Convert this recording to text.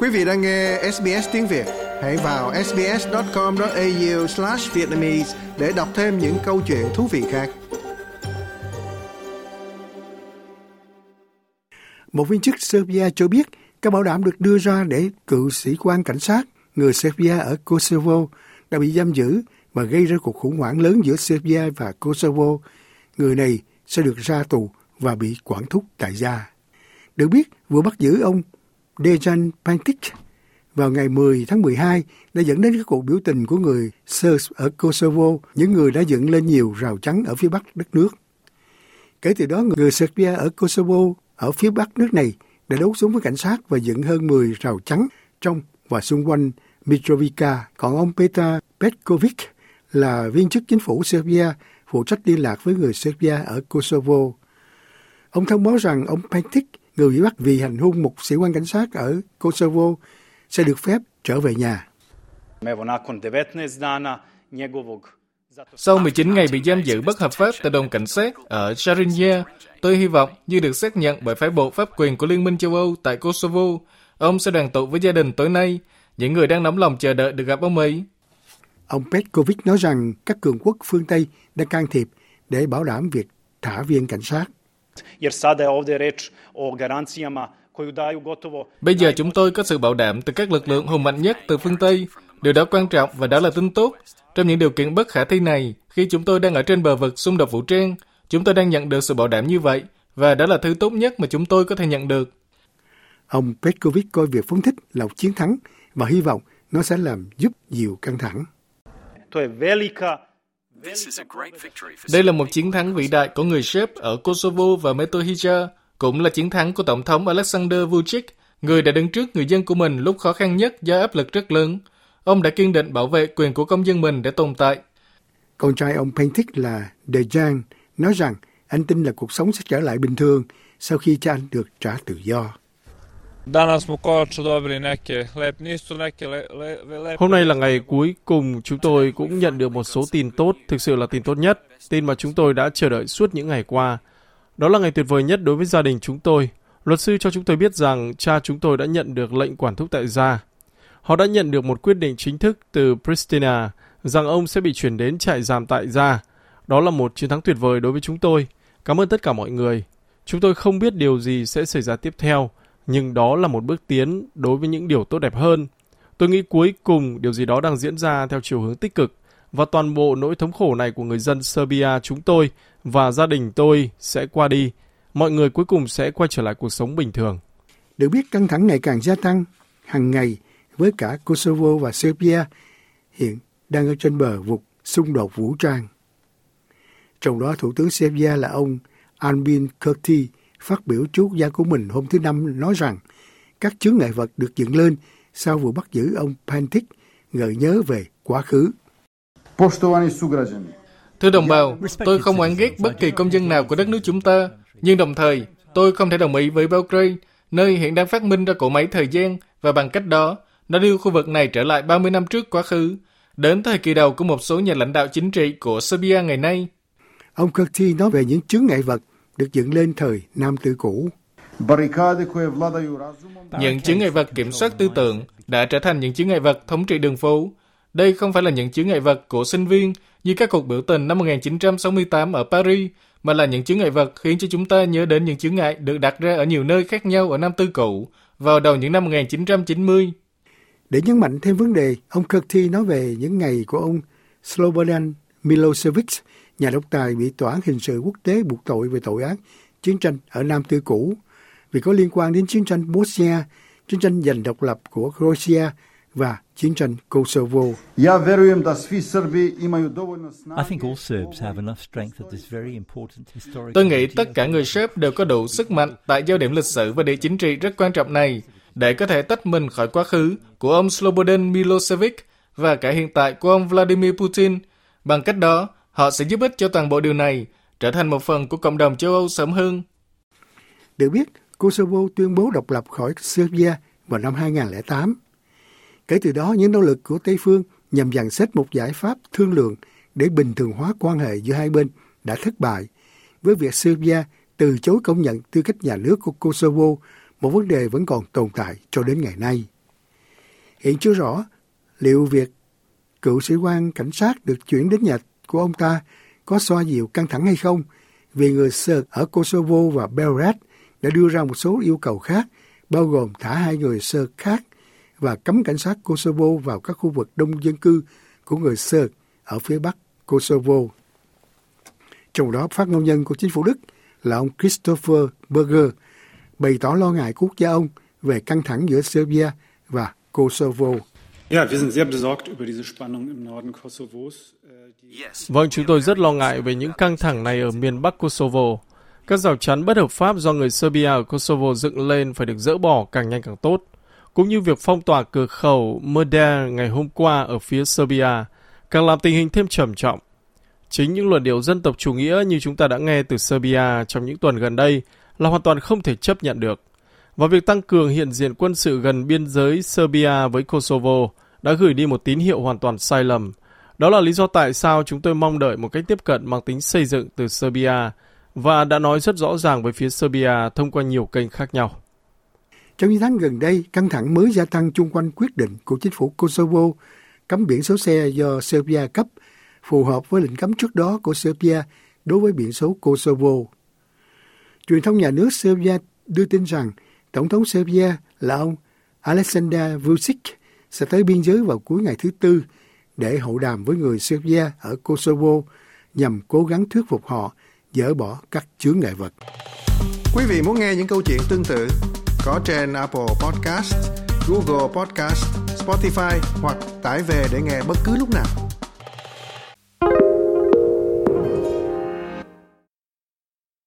Quý vị đang nghe SBS tiếng Việt, hãy vào sbs.com.au/vietnamese để đọc thêm những câu chuyện thú vị khác. Một viên chức Serbia cho biết các bảo đảm được đưa ra để cựu sĩ quan cảnh sát người Serbia ở Kosovo đã bị giam giữ và gây ra cuộc khủng hoảng lớn giữa Serbia và Kosovo. Người này sẽ được ra tù và bị quản thúc tại gia. Được biết, vừa bắt giữ ông Dejan Pantic vào ngày 10 tháng 12 đã dẫn đến các cuộc biểu tình của người Serbs ở Kosovo, những người đã dựng lên nhiều rào chắn ở phía bắc đất nước. Kể từ đó, người Serbia ở Kosovo ở phía bắc nước này đã đấu súng với cảnh sát và dựng hơn 10 rào chắn trong và xung quanh Mitrovica. Còn ông Petar Petkovic là viên chức chính phủ Serbia phụ trách liên lạc với người Serbia ở Kosovo. Ông thông báo rằng ông Pantic, người bị bắt vì hành hung một sĩ quan cảnh sát ở Kosovo, sẽ được phép trở về nhà. Sau 19 ngày bị giam giữ bất hợp pháp tại đồn cảnh sát ở Charinya, tôi hy vọng như được xác nhận bởi phái bộ pháp quyền của Liên minh châu Âu tại Kosovo, ông sẽ đoàn tụ với gia đình tối nay, những người đang nóng lòng chờ đợi được gặp ông ấy. Ông Petkovic nói rằng các cường quốc phương Tây đã can thiệp để bảo đảm việc thả viên cảnh sát. Bây giờ chúng tôi có sự bảo đảm từ các lực lượng hùng mạnh nhất từ phương Tây. Điều đó quan trọng và đó là tin tốt. Trong những điều kiện bất khả thi này, khi chúng tôi đang ở trên bờ vực xung đột vũ trang, chúng tôi đang nhận được sự bảo đảm như vậy, và đó là thứ tốt nhất mà chúng tôi có thể nhận được. Ông Petkovic coi việc phóng thích là một chiến thắng và hy vọng nó sẽ làm giúp dịu căng thẳng. Đây là một chiến thắng vĩ đại của người Serb ở Kosovo và Metohija, cũng là chiến thắng của Tổng thống Alexander Vucic, người đã đứng trước người dân của mình lúc khó khăn nhất do áp lực rất lớn. Ông đã kiên định bảo vệ quyền của công dân mình để tồn tại. Con trai ông Pentic là Dejan nói rằng anh tin là cuộc sống sẽ trở lại bình thường sau khi cha anh được trả tự do. Hôm nay là ngày cuối cùng chúng tôi cũng nhận được một số tin tốt, thực sự là tin tốt nhất, tin mà chúng tôi đã chờ đợi suốt những ngày qua. Đó là ngày tuyệt vời nhất đối với gia đình chúng tôi. Luật sư cho chúng tôi biết rằng cha chúng tôi đã nhận được lệnh quản thúc tại gia. Họ đã nhận được một quyết định chính thức từ Pristina rằng ông sẽ bị chuyển đến trại giam tại gia. Đó là một chiến thắng tuyệt vời đối với chúng tôi. Cảm ơn tất cả mọi người. Chúng tôi không biết điều gì sẽ xảy ra tiếp theo, nhưng đó là một bước tiến đối với những điều tốt đẹp hơn. Tôi nghĩ cuối cùng điều gì đó đang diễn ra theo chiều hướng tích cực và toàn bộ nỗi thống khổ này của người dân Serbia chúng tôi và gia đình tôi sẽ qua đi. Mọi người cuối cùng sẽ quay trở lại cuộc sống bình thường. Được biết căng thẳng ngày càng gia tăng, hàng ngày với cả Kosovo và Serbia hiện đang ở trên bờ vực xung đột vũ trang. Trong đó, Thủ tướng Serbia là ông Albin Kurti phát biểu chú gia của mình hôm thứ Năm nói rằng các chướng ngại vật được dựng lên sau vụ bắt giữ ông Pantic gợi nhớ về quá khứ. Thưa đồng bào, tôi không oán ghét bất kỳ công dân nào của đất nước chúng ta, nhưng đồng thời tôi không thể đồng ý với Belgrade, nơi hiện đang phát minh ra cỗ máy thời gian và bằng cách đó, nó đưa khu vực này trở lại 30 năm trước quá khứ, đến thời kỳ đầu của một số nhà lãnh đạo chính trị của Serbia ngày nay. Ông Kurti nói về những chướng ngại vật được dựng lên thời Nam Tư cũ. Những chướng ngại vật kiểm soát tư tưởng đã trở thành những chướng ngại vật thống trị đường phố. Đây không phải là những chướng ngại vật của sinh viên như các cuộc biểu tình năm 1968 ở Paris, mà là những chướng ngại vật khiến cho chúng ta nhớ đến những chướng ngại được đặt ra ở nhiều nơi khác nhau ở Nam Tư cũ vào đầu những năm 1990. Để nhấn mạnh thêm vấn đề, ông Kurti nói về những ngày của ông Slobodan Milosevic, nhà độc tài bị tòa án hình sự quốc tế buộc tội về tội ác chiến tranh ở Nam Tư cũ vì có liên quan đến chiến tranh Bosnia, chiến tranh giành độc lập của Croatia và chiến tranh Kosovo. Tôi nghĩ tất cả người Serb đều có đủ sức mạnh tại giao điểm lịch sử và địa chính trị rất quan trọng này để có thể tách mình khỏi quá khứ của ông Slobodan Milosevic và cả hiện tại của ông Vladimir Putin. Bằng cách đó, họ sẽ giúp ích cho toàn bộ điều này trở thành một phần của cộng đồng châu Âu sớm hơn. Được biết, Kosovo tuyên bố độc lập khỏi Serbia vào năm 2008. Kể từ đó, những nỗ lực của Tây phương nhằm dàn xếp một giải pháp thương lượng để bình thường hóa quan hệ giữa hai bên đã thất bại, với việc Serbia từ chối công nhận tư cách nhà nước của Kosovo, một vấn đề vẫn còn tồn tại cho đến ngày nay. Hiện chưa rõ liệu việc cựu sĩ quan cảnh sát được chuyển đến nhà của ông ta có xoa dịu căng thẳng hay không, vì người Serb ở Kosovo và Belgrade đã đưa ra một số yêu cầu khác, bao gồm thả hai người Serb khác và cấm cảnh sát Kosovo vào các khu vực đông dân cư của người Serb ở phía bắc Kosovo. Trong đó, phát ngôn nhân của chính phủ Đức là ông Christopher Berger bày tỏ lo ngại quốc gia ông về căng thẳng giữa Serbia và Kosovo. Vâng, chúng tôi rất lo ngại về những căng thẳng này ở miền Bắc Kosovo. Các rào chắn bất hợp pháp do người Serbia ở Kosovo dựng lên phải được dỡ bỏ càng nhanh càng tốt, cũng như việc phong tỏa cửa khẩu Merdar ngày hôm qua ở phía Serbia, càng làm tình hình thêm trầm trọng. Chính những luận điệu dân tộc chủ nghĩa như chúng ta đã nghe từ Serbia trong những tuần gần đây là hoàn toàn không thể chấp nhận được. Và việc tăng cường hiện diện quân sự gần biên giới Serbia với Kosovo đã gửi đi một tín hiệu hoàn toàn sai lầm. Đó là lý do tại sao chúng tôi mong đợi một cách tiếp cận mang tính xây dựng từ Serbia và đã nói rất rõ ràng với phía Serbia thông qua nhiều kênh khác nhau. Trong những tháng gần đây, căng thẳng mới gia tăng chung quanh quyết định của chính phủ Kosovo cấm biển số xe do Serbia cấp phù hợp với lệnh cấm trước đó của Serbia đối với biển số Kosovo. Truyền thông nhà nước Serbia đưa tin rằng Tổng thống Serbia là ông Alexander Vucic sẽ tới biên giới vào cuối ngày thứ Tư để hội đàm với người Serbia ở Kosovo nhằm cố gắng thuyết phục họ dỡ bỏ các chướng ngại vật. Quý vị muốn nghe những câu chuyện tương tự có trên Apple Podcast, Google Podcast, Spotify hoặc tải về để nghe bất cứ lúc nào.